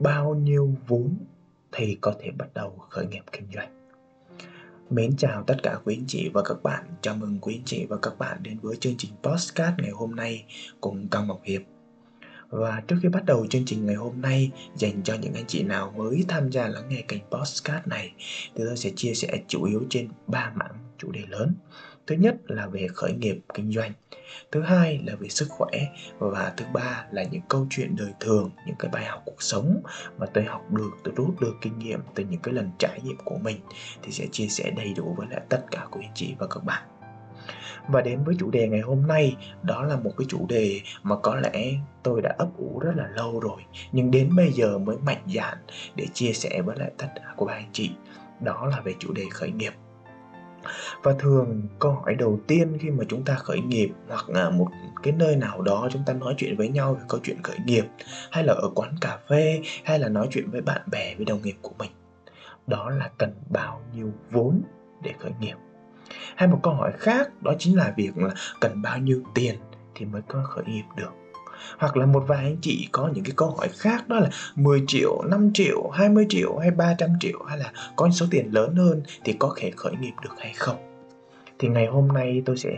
bao nhiêu vốn thì có thể bắt đầu khởi nghiệp kinh doanh. Mến chào tất cả quý anh chị và các bạn. Chào mừng quý anh chị và các bạn đến với chương trình Postcard ngày hôm nay cùng Cao Ngọc Hiệp. Và trước khi bắt đầu chương trình ngày hôm nay, Dành cho những anh chị nào mới tham gia lắng nghe kênh Postcard này, Thì tôi sẽ chia sẻ chủ yếu trên 3 mảng chủ đề lớn. Thứ nhất là về khởi nghiệp kinh doanh. Thứ hai là về sức khỏe. Và thứ ba là những câu chuyện đời thường Những cái bài học cuộc sống Mà tôi học được, tôi rút được kinh nghiệm Từ những cái lần trải nghiệm của mình Thì sẽ chia sẻ đầy đủ với lại tất cả quý anh chị và các bạn. Và đến với chủ đề ngày hôm nay đó là một cái chủ đề mà có lẽ tôi đã ấp ủ rất là lâu rồi nhưng đến bây giờ mới mạnh dạn để chia sẻ với lại tất cả của anh chị. Đó là về chủ đề khởi nghiệp và thường câu hỏi đầu tiên khi mà chúng ta khởi nghiệp hoặc là một cái nơi nào đó chúng ta nói chuyện với nhau về câu chuyện khởi nghiệp, hay là ở quán cà phê, hay là nói chuyện với bạn bè, với đồng nghiệp của mình, đó là cần bao nhiêu vốn để khởi nghiệp. Hay một câu hỏi khác đó chính là việc là cần bao nhiêu tiền thì mới có khởi nghiệp được hoặc là một vài anh chị có những cái câu hỏi khác đó là 10 triệu, 5 triệu, 20 triệu hay 300 triệu hay là có số tiền lớn hơn thì có thể khởi nghiệp được hay không? Thì ngày hôm nay tôi sẽ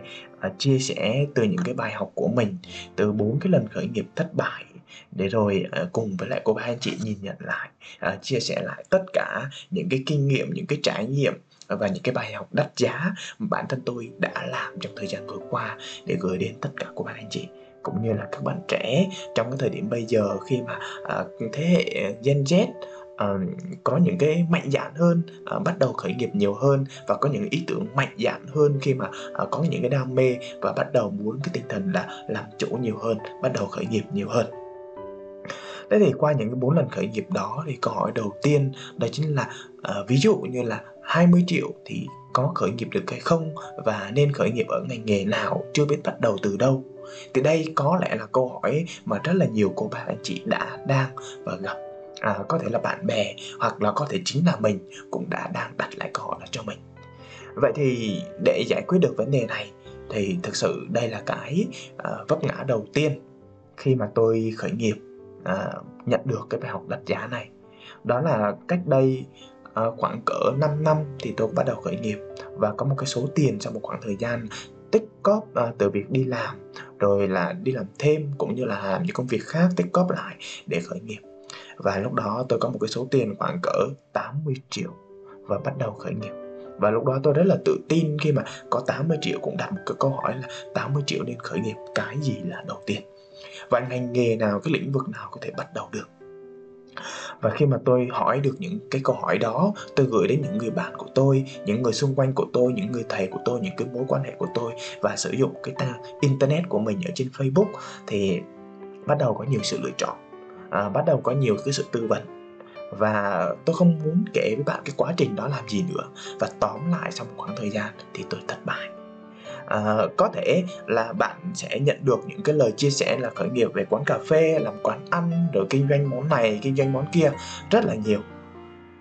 uh, chia sẻ từ những cái bài học của mình từ bốn cái lần khởi nghiệp thất bại để rồi uh, cùng với lại cô ba anh chị nhìn nhận lại uh, chia sẻ lại tất cả những cái kinh nghiệm những cái trải nghiệm và những cái bài học đắt giá mà bản thân tôi đã làm trong thời gian vừa qua để gửi đến tất cả cô ba anh chị cũng như là các bạn trẻ trong cái thời điểm bây giờ khi mà à, thế hệ Gen Z uh, có những cái mạnh dạn hơn uh, bắt đầu khởi nghiệp nhiều hơn và có những ý tưởng mạnh dạn hơn khi mà uh, có những cái đam mê và bắt đầu muốn cái tinh thần là làm chủ nhiều hơn bắt đầu khởi nghiệp nhiều hơn. Thế thì qua những cái bốn lần khởi nghiệp đó thì câu hỏi đầu tiên đó chính là uh, ví dụ như là 20 triệu thì có khởi nghiệp được hay không và nên khởi nghiệp ở ngành nghề nào chưa biết bắt đầu từ đâu? Thì đây có lẽ là câu hỏi mà rất là nhiều cô bác anh chị đã đang và gặp. À, có thể là bạn bè hoặc là có thể chính là mình cũng đã đang đặt lại câu hỏi đó cho mình. Vậy thì để giải quyết được vấn đề này thì thực sự đây là cái uh, vấp ngã đầu tiên khi mà tôi khởi nghiệp uh, nhận được cái bài học đặt giá này. Đó là cách đây uh, khoảng cỡ 5 năm thì tôi bắt đầu khởi nghiệp và có một cái số tiền trong một khoảng thời gian tích cóp uh, từ việc đi làm rồi là đi làm thêm cũng như là làm những công việc khác tích cóp lại để khởi nghiệp. Và lúc đó tôi có một cái số tiền khoảng cỡ 80 triệu và bắt đầu khởi nghiệp. Và lúc đó tôi rất là tự tin khi mà có 80 triệu cũng đặt một cái câu hỏi là 80 triệu nên khởi nghiệp cái gì là đầu tiên? Và ngành nghề nào cái lĩnh vực nào có thể bắt đầu được? Và khi mà tôi hỏi được những cái câu hỏi đó tôi gửi đến những người bạn của tôi những người xung quanh của tôi những người thầy của tôi những cái mối quan hệ của tôi và sử dụng cái ta internet của mình ở trên facebook thì bắt đầu có nhiều sự lựa chọn à, bắt đầu có nhiều cái sự tư vấn. Và tôi không muốn kể với bạn cái quá trình đó làm gì nữa. Và tóm lại sau một khoảng thời gian thì tôi thất bại à, có thể là bạn sẽ nhận được những cái lời chia sẻ là khởi nghiệp về quán cà phê làm quán ăn rồi kinh doanh món này kinh doanh món kia rất là nhiều.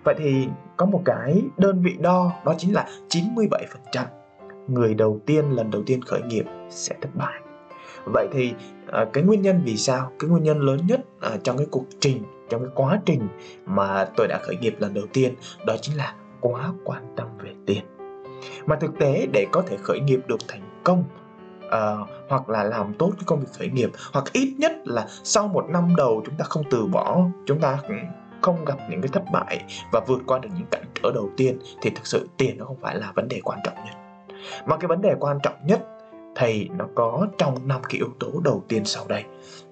Vậy thì có một cái đơn vị đo đó chính là 97% người đầu tiên lần đầu tiên khởi nghiệp sẽ thất bại. Vậy thì à, cái nguyên nhân vì sao? Cái nguyên nhân lớn nhất à, trong cái cuộc trình trong cái quá trình mà tôi đã khởi nghiệp lần đầu tiên đó chính là quá quan tâm về tiền mà thực tế để có thể khởi nghiệp được thành công uh, hoặc là làm tốt cái công việc khởi nghiệp hoặc ít nhất là sau một năm đầu chúng ta không từ bỏ chúng ta ừ, không gặp những cái thất bại và vượt qua được những cản trở đầu tiên thì thực sự tiền nó không phải là vấn đề quan trọng nhất. Mà cái vấn đề quan trọng nhất thì nó có trong năm cái yếu tố đầu tiên sau đây.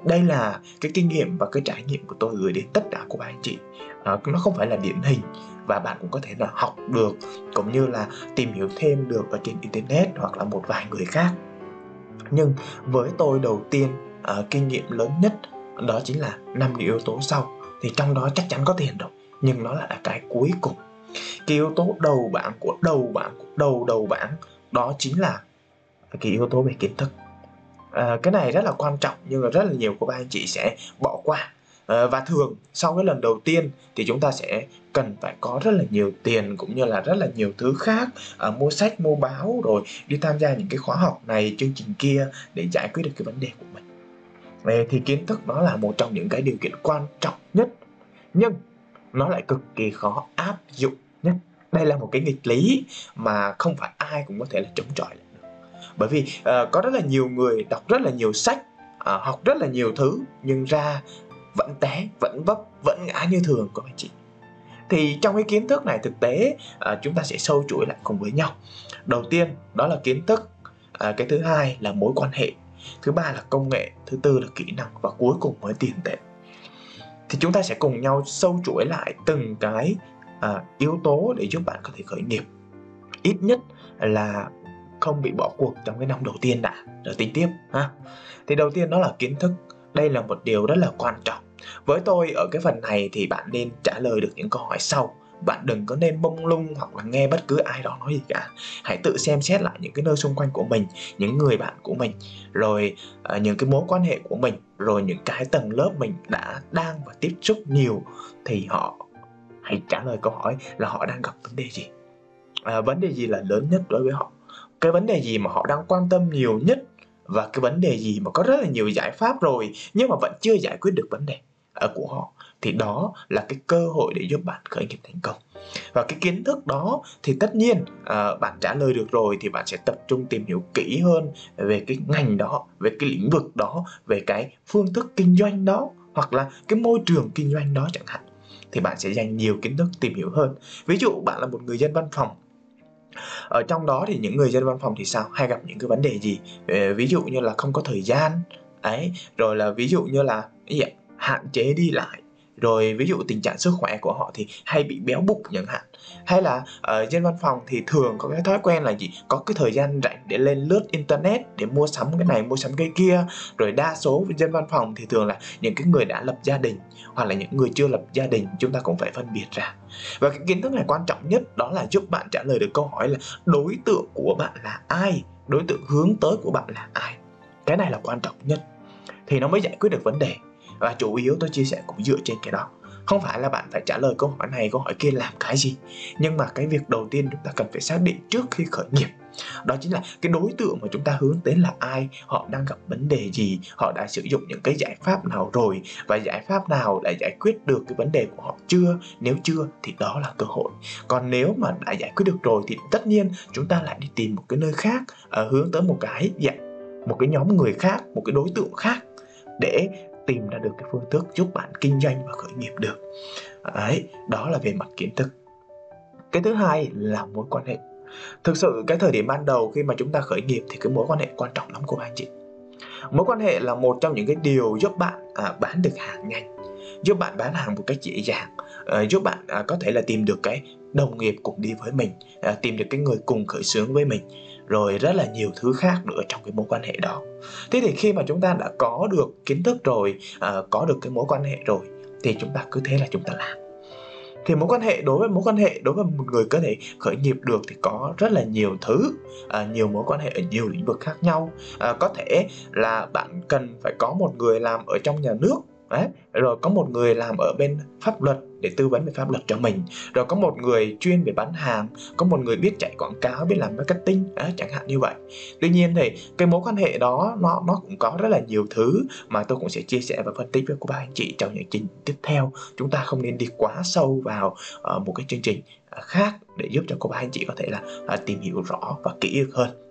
Đây là cái kinh nghiệm và cái trải nghiệm của tôi gửi đến tất cả của anh chị. À, nó không phải là điển hình và bạn cũng có thể là học được cũng như là tìm hiểu thêm được ở trên internet hoặc là một vài người khác. Nhưng với tôi đầu tiên à, kinh nghiệm lớn nhất đó chính là năm yếu tố sau thì trong đó chắc chắn có tiền rồi nhưng nó là cái cuối cùng. Cái yếu tố đầu bảng của đầu bảng của đầu đầu bảng đó chính là cái yếu tố về kiến thức. À, cái này rất là quan trọng nhưng mà rất là nhiều của ba anh chị sẽ bỏ qua. À, và thường sau cái lần đầu tiên thì chúng ta sẽ cần phải có rất là nhiều tiền cũng như là rất là nhiều thứ khác. À, mua sách mua báo rồi đi tham gia những cái khóa học này chương trình kia để giải quyết được cái vấn đề của mình. À, thì kiến thức đó là một trong những cái điều kiện quan trọng nhất nhưng nó lại cực kỳ khó áp dụng nhất. Đây là một cái nghịch lý mà không phải ai cũng có thể là chống chọi lại được bởi vì uh, có rất là nhiều người đọc rất là nhiều sách uh, học rất là nhiều thứ nhưng ra vẫn té vẫn vấp vẫn ngã như thường các anh chị. Thì trong cái kiến thức này thực tế uh, chúng ta sẽ sâu chuỗi lại cùng với nhau. Đầu tiên đó là kiến thức uh, cái thứ hai là mối quan hệ thứ ba là công nghệ thứ tư là kỹ năng và cuối cùng mới tiền tệ. Thì chúng ta sẽ cùng nhau sâu chuỗi lại từng cái à, yếu tố để giúp bạn có thể khởi nghiệp. Ít nhất là không bị bỏ cuộc trong cái năm đầu tiên đã. Rồi tính tiếp ha. Thì đầu tiên đó là kiến thức. Đây là một điều rất là quan trọng. Với tôi ở cái phần này thì bạn nên trả lời được những câu hỏi sau. Bạn đừng có nên bông lung hoặc là nghe bất cứ ai đó nói gì cả. Hãy tự xem xét lại những cái nơi xung quanh của mình những người bạn của mình rồi uh, những cái mối quan hệ của mình rồi những cái tầng lớp mình đã đang và tiếp xúc nhiều thì họ hãy trả lời câu hỏi là họ đang gặp vấn đề gì. À, vấn đề gì là lớn nhất đối với họ? Cái vấn đề gì mà họ đang quan tâm nhiều nhất và cái vấn đề gì mà có rất là nhiều giải pháp rồi nhưng mà vẫn chưa giải quyết được vấn đề ở của họ? Thì đó là cái cơ hội để giúp bạn khởi nghiệp thành công. Và cái kiến thức đó thì tất nhiên à, bạn trả lời được rồi thì bạn sẽ tập trung tìm hiểu kỹ hơn về cái ngành đó về cái lĩnh vực đó về cái phương thức kinh doanh đó hoặc là cái môi trường kinh doanh đó chẳng hạn. Thì bạn sẽ dành nhiều kiến thức tìm hiểu hơn. Ví dụ bạn là một người dân văn phòng ở trong đó thì những người dân văn phòng thì sao? Hay gặp những cái vấn đề gì? Ờ, ví dụ như là không có thời gian, ấy, rồi là ví dụ như là gì hạn chế đi lại rồi ví dụ tình trạng sức khỏe của họ thì hay bị béo bụng chẳng hạn. Hay là ở trên văn phòng thì thường có cái thói quen là gì? Có cái thời gian rảnh để lên lướt internet để mua sắm cái này, mua sắm cái kia. Rồi đa số dân văn phòng thì thường là những cái người đã lập gia đình hoặc là những người chưa lập gia đình, chúng ta cũng phải phân biệt ra. Và cái kiến thức này quan trọng nhất đó là giúp bạn trả lời được câu hỏi là đối tượng của bạn là ai? Đối tượng hướng tới của bạn là ai? Cái này là quan trọng nhất. Thì nó mới giải quyết được vấn đề và chủ yếu tôi chia sẻ cũng dựa trên cái đó. Không phải là bạn phải trả lời câu hỏi này, câu hỏi kia làm cái gì. Nhưng mà cái việc đầu tiên chúng ta cần phải xác định trước khi khởi nghiệp, đó chính là cái đối tượng mà chúng ta hướng đến là ai, họ đang gặp vấn đề gì, họ đã sử dụng những cái giải pháp nào rồi, và giải pháp nào đã giải quyết được cái vấn đề của họ chưa? Nếu chưa thì đó là cơ hội. Còn nếu mà đã giải quyết được rồi thì tất nhiên chúng ta lại đi tìm một cái nơi khác ờ, hướng tới một cái dạng, một cái nhóm người khác, một cái đối tượng khác để tìm ra được cái phương thức giúp bạn kinh doanh và khởi nghiệp được. Đấy đó là về mặt kiến thức. Cái thứ hai là mối quan hệ. Thực sự cái thời điểm ban đầu khi mà chúng ta khởi nghiệp thì cái mối quan hệ quan trọng lắm của anh chị. Mối quan hệ là một trong những cái điều giúp bạn à, bán được hàng nhanh giúp bạn bán hàng một cách dễ dàng. Ờ, giúp bạn à, có thể là tìm được cái đồng nghiệp cùng đi với mình à, tìm được cái người cùng khởi xướng với mình rồi rất là nhiều thứ khác nữa trong cái mối quan hệ đó. Thế thì khi mà chúng ta đã có được kiến thức rồi à, có được cái mối quan hệ rồi thì chúng ta cứ thế là chúng ta làm. Thì mối quan hệ đối với mối quan hệ đối với một người có thể khởi nghiệp được thì có rất là nhiều thứ à, nhiều mối quan hệ ở nhiều lĩnh vực khác nhau. À, có thể là bạn cần phải có một người làm ở trong nhà nước đấy rồi có một người làm ở bên pháp luật để tư vấn về pháp luật cho mình. Rồi có một người chuyên về bán hàng có một người biết chạy quảng cáo biết làm marketing đấy, chẳng hạn như vậy. Tuy nhiên thì cái mối quan hệ đó nó nó cũng có rất là nhiều thứ mà tôi cũng sẽ chia sẻ và phân tích với các anh chị trong những chương tiếp theo. Chúng ta không nên đi quá sâu vào uh, một cái chương trình ờ, khác để giúp cho cô ba anh chị có thể là uh, tìm hiểu rõ và kỹ được hơn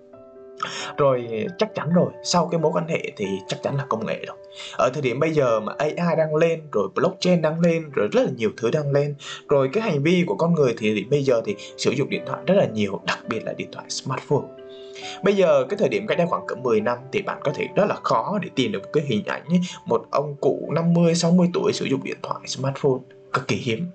rồi chắc chắn rồi sau cái mối quan hệ thì chắc chắn là công nghệ rồi. Ở thời điểm bây giờ mà AI đang lên rồi blockchain đang lên rồi rất là nhiều thứ đang lên rồi cái hành vi của con người thì bây giờ thì sử dụng điện thoại rất là nhiều đặc biệt là điện thoại smartphone. Bây giờ cái thời điểm cách đây khoảng cỡ 10 năm thì bạn có thể rất là khó để tìm được cái hình ảnh ấy, một ông cụ 50 60 tuổi sử dụng điện thoại smartphone cực kỳ hiếm.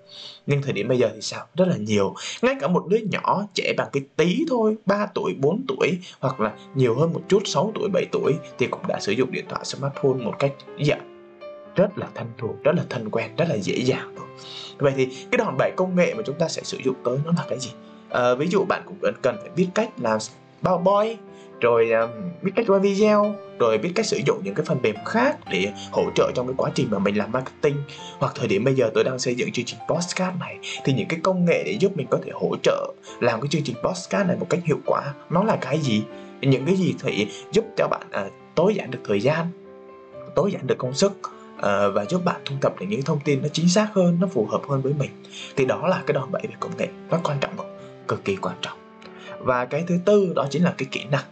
Nhưng thời điểm bây giờ thì sao? Rất là nhiều. Ngay cả một đứa nhỏ trẻ bằng cái tí thôi 3 tuổi 4 tuổi hoặc là nhiều hơn một chút 6 tuổi 7 tuổi thì cũng đã sử dụng điện thoại smartphone một cách dạ rất là thân thuộc rất là thân quen rất là dễ dàng rồi vậy thì cái đòn bẩy công nghệ mà chúng ta sẽ sử dụng tới nó là cái gì? À, ví dụ bạn cũng cần phải biết cách làm PowerPoint rồi um, biết cách quay video rồi biết cách sử dụng những cái phần mềm khác để hỗ trợ trong cái quá trình mà mình làm marketing. Hoặc thời điểm bây giờ tôi đang xây dựng chương trình postcard này thì những cái công nghệ để giúp mình có thể hỗ trợ làm cái chương trình postcard này một cách hiệu quả nó là cái gì? Những cái gì thì giúp cho bạn à, tối giản được thời gian tối giản được công sức à, và giúp bạn thu thập được những thông tin nó chính xác hơn nó phù hợp hơn với mình. Thì đó là cái đòn bẩy về công nghệ nó quan trọng cực kỳ quan trọng và cái thứ tư đó chính là cái kỹ năng.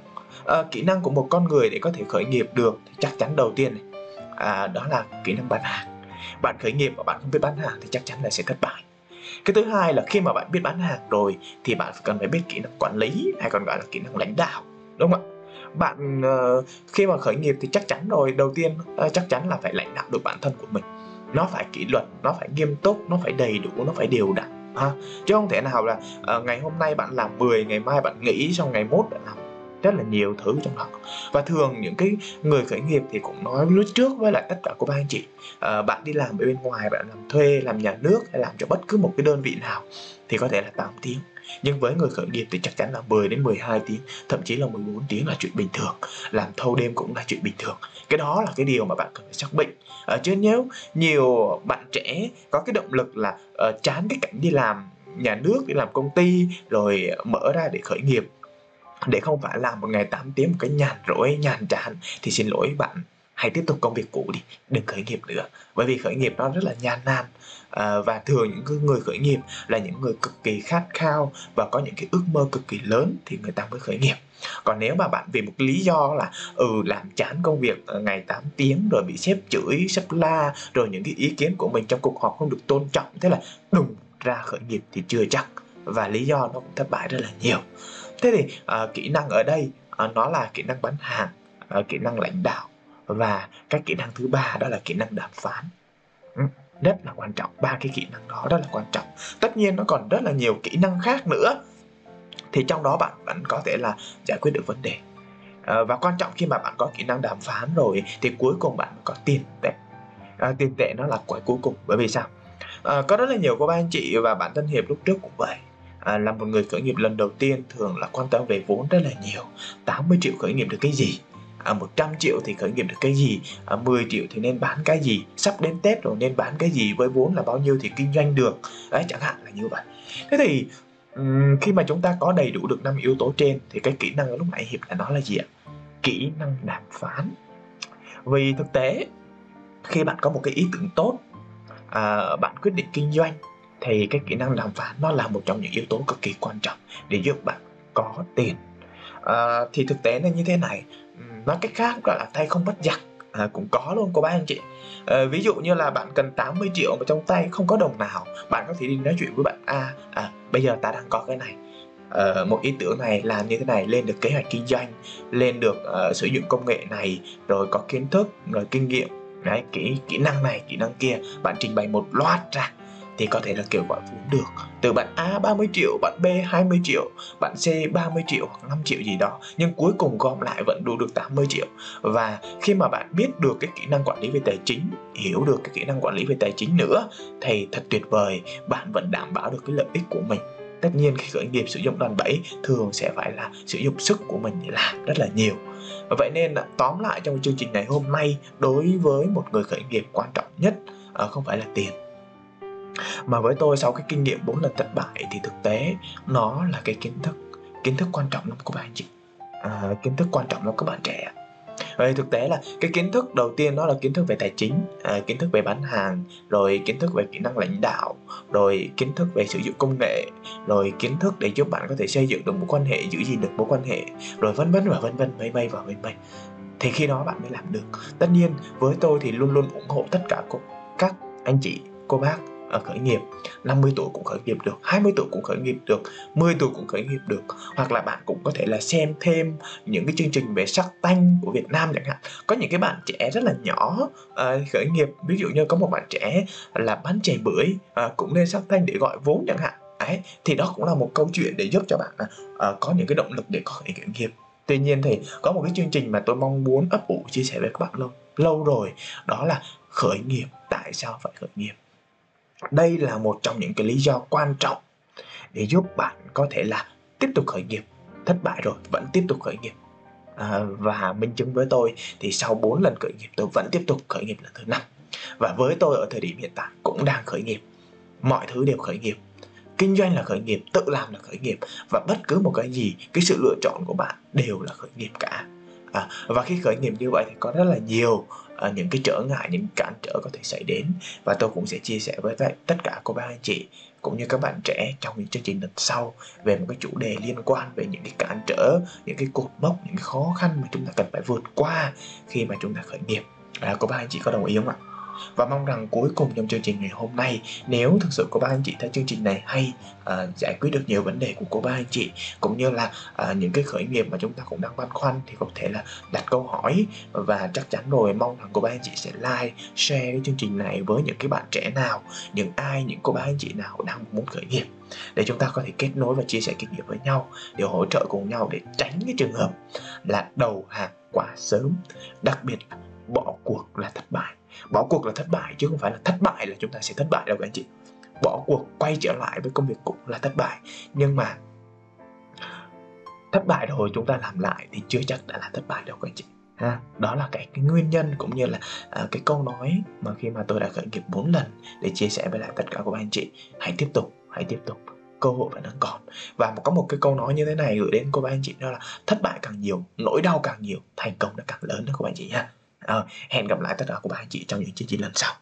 À, kỹ năng của một con người để có thể khởi nghiệp được thì chắc chắn đầu tiên này à, đó là kỹ năng bán hàng. Bạn khởi nghiệp mà bạn không biết bán hàng thì chắc chắn là sẽ thất bại. Cái thứ hai là khi mà bạn biết bán hàng rồi thì bạn cần phải biết kỹ năng quản lý hay còn gọi là kỹ năng lãnh đạo đúng không ạ? Bạn uh, khi mà khởi nghiệp thì chắc chắn rồi đầu tiên uh, chắc chắn là phải lãnh đạo được bản thân của mình. Nó phải kỷ luật nó phải nghiêm túc nó phải đầy đủ nó phải đều đặn à, chứ không thể nào là uh, ngày hôm nay bạn làm 10 ngày mai bạn nghỉ xong ngày mốt bạn làm rất là nhiều thứ trong đó. Và thường những cái người khởi nghiệp thì cũng nói lúc trước với lại tất cả của ba anh chị à, bạn đi làm ở bên ngoài bạn làm thuê làm nhà nước hay làm cho bất cứ một cái đơn vị nào thì có thể là 8 tiếng nhưng với người khởi nghiệp thì chắc chắn là 10 đến 12 tiếng thậm chí là 14 tiếng là chuyện bình thường. Làm thâu đêm cũng là chuyện bình thường. Cái đó là cái điều mà bạn cần phải xác định. À, chứ nếu nhiều bạn trẻ có cái động lực là uh, chán cái cảnh đi làm nhà nước đi làm công ty rồi mở ra để khởi nghiệp để không phải làm một ngày 8 tiếng một cái nhàn rỗi nhàn chán thì xin lỗi bạn hãy tiếp tục công việc cũ đi đừng khởi nghiệp nữa. Bởi vì khởi nghiệp nó rất là gian nan à, và thường những người khởi nghiệp là những người cực kỳ khát khao và có những cái ước mơ cực kỳ lớn thì người ta mới khởi nghiệp. Còn nếu mà bạn vì một lý do là ừ làm chán công việc ờ, ngày 8 tiếng rồi bị sếp chửi sếp la rồi những cái ý kiến của mình trong cuộc họp không được tôn trọng thế là đùng ra khởi nghiệp thì chưa chắc. Và lý do nó cũng thất bại rất là nhiều. Thế thì à, kỹ năng ở đây à, nó là kỹ năng bán hàng à, kỹ năng lãnh đạo và cái kỹ năng thứ ba đó là kỹ năng đàm phán. Ừ, rất là quan trọng. Ba cái kỹ năng đó rất là quan trọng. Tất nhiên nó còn rất là nhiều kỹ năng khác nữa. Thì trong đó bạn vẫn có thể là giải quyết được vấn đề. À, và quan trọng khi mà bạn có kỹ năng đàm phán rồi thì cuối cùng bạn có tiền tệ. À, tiền tệ nó là quái cuối cùng. Bởi vì sao? À, có rất là nhiều cô ba anh chị và bản thân hiệp lúc trước cũng vậy. À, là một người khởi nghiệp lần đầu tiên thường là quan tâm về vốn rất là nhiều. 80 triệu khởi nghiệp được cái gì? À, 100 triệu thì khởi nghiệp được cái gì? À, 10 triệu thì nên bán cái gì? Sắp đến Tết rồi nên bán cái gì? Với vốn là bao nhiêu thì kinh doanh được? Đấy chẳng hạn là như vậy. Thế thì um, khi mà chúng ta có đầy đủ được năm yếu tố trên thì cái kỹ năng lúc nãy hiệp là nó là gì ạ? Kỹ năng đàm phán. Vì thực tế khi bạn có một cái ý tưởng tốt à, bạn quyết định kinh doanh thì cái kỹ năng đàm phán nó là một trong những yếu tố cực kỳ quan trọng để giúp bạn có tiền. À, thì thực tế là như thế này nói cách khác gọi là tay không bắt giặc. À, cũng có luôn cô bác anh chị. À, ví dụ như là bạn cần 80 triệu mà trong tay không có đồng nào bạn có thể đi nói chuyện với bạn A à, bây giờ ta đang có cái này. Uh, một ý tưởng này làm như thế này lên được kế hoạch kinh doanh lên được uh, sử dụng công nghệ này rồi có kiến thức rồi kinh nghiệm đấy kỹ kỹ năng này kỹ năng kia bạn trình bày một loạt ra thì có thể là kêu gọi vốn được. Từ bạn A 30 triệu, bạn B 20 triệu, bạn C 30 triệu hoặc 5 triệu gì đó nhưng cuối cùng gom lại vẫn đủ được 80 triệu. Và khi mà bạn biết được cái kỹ năng quản lý về tài chính hiểu được cái kỹ năng quản lý về tài chính nữa thì thật tuyệt vời bạn vẫn đảm bảo được cái lợi ích của mình. Tất nhiên khi khởi nghiệp sử dụng đòn bẩy thường sẽ phải là sử dụng sức của mình để làm rất là nhiều. Vậy nên tóm lại trong chương trình ngày hôm nay đối với một người khởi nghiệp quan trọng nhất ờ, không phải là tiền mà với tôi sau cái kinh nghiệm 4 lần thất bại thì thực tế nó là cái kiến thức kiến thức quan trọng lắm của bạn chị à, kiến thức quan trọng lắm các bạn trẻ Vậy thực tế là cái kiến thức đầu tiên đó là kiến thức về tài chính, à, kiến thức về bán hàng, rồi kiến thức về kỹ năng lãnh đạo, rồi kiến thức về sử dụng công nghệ, rồi kiến thức để giúp bạn có thể xây dựng được mối quan hệ, giữ gìn được mối quan hệ, rồi vân vân và vân vân mây mây và mây mây. Thì khi đó bạn mới làm được. Tất nhiên với tôi thì luôn luôn ủng hộ tất cả các anh chị, cô bác khởi nghiệp. 50 tuổi cũng khởi nghiệp được 20 tuổi cũng khởi nghiệp được 10 tuổi cũng khởi nghiệp được. Hoặc là bạn cũng có thể là xem thêm những cái chương trình về sắc tanh của Việt Nam chẳng hạn. Có những cái bạn trẻ rất là nhỏ uh, khởi nghiệp. Ví dụ như có một bạn trẻ là bán chè bưởi uh, cũng lên sắc tanh để gọi vốn chẳng hạn. Đấy, thì đó cũng là một câu chuyện để giúp cho bạn uh, có những cái động lực để có khởi nghiệp. Tuy nhiên thì có một cái chương trình mà tôi mong muốn ấp ủ chia sẻ với các bạn lâu lâu rồi đó là khởi nghiệp. Tại sao phải khởi nghiệp? Đây là một trong những cái lý do quan trọng để giúp bạn có thể là tiếp tục khởi nghiệp. Thất bại rồi vẫn tiếp tục khởi nghiệp. À, và minh chứng với tôi thì sau 4 lần khởi nghiệp tôi vẫn tiếp tục khởi nghiệp lần thứ năm. Và với tôi ở thời điểm hiện tại cũng đang khởi nghiệp. Mọi thứ đều khởi nghiệp. Kinh doanh là khởi nghiệp tự làm là khởi nghiệp. Và bất cứ một cái gì cái sự lựa chọn của bạn đều là khởi nghiệp cả à, và khi khởi nghiệp như vậy thì có rất là nhiều à, những cái trở ngại những cản trở có thể xảy đến. Và tôi cũng sẽ chia sẻ với tất cả cô bác anh chị cũng như các bạn trẻ trong những chương trình lần sau về một cái chủ đề liên quan về những cái cản trở những cái cột mốc những cái khó khăn mà chúng ta cần phải vượt qua khi mà chúng ta khởi nghiệp. À, cô bác anh chị có đồng ý không ạ? Và mong rằng cuối cùng trong chương trình ngày hôm nay nếu thực sự cô ba anh chị thấy chương trình này hay uh, giải quyết được nhiều vấn đề của cô ba anh chị cũng như là uh, những cái khởi nghiệp mà chúng ta cũng đang băn khoăn thì có thể là đặt câu hỏi. Và chắc chắn rồi mong rằng cô ba anh chị sẽ like share cái chương trình này với những cái bạn trẻ nào những ai những cô ba anh chị nào đang muốn khởi nghiệp. Để chúng ta có thể kết nối và chia sẻ kinh nghiệm với nhau để hỗ trợ cùng nhau để tránh cái trường hợp là đầu hàng quá sớm đặc biệt là bỏ cuộc là thất bại bỏ cuộc là thất bại chứ không phải là thất bại là chúng ta sẽ thất bại đâu các anh chị. Bỏ cuộc quay trở lại với công việc cũ là thất bại. Nhưng mà thất bại rồi chúng ta làm lại thì chưa chắc đã là thất bại đâu các anh chị. Ha đó là cái, cái nguyên nhân cũng như là à, cái câu nói mà khi mà tôi đã khởi nghiệp 4 lần để chia sẻ với lại tất cả các anh chị. Hãy tiếp tục hãy tiếp tục. Cơ hội vẫn đang còn. Và có một cái câu nói như thế này gửi đến cô bác anh chị đó là thất bại càng nhiều nỗi đau càng nhiều thành công nó càng lớn đó các bạn chị nha à, hẹn gặp lại tất cả các bạn chị trong những chương trình lần sau.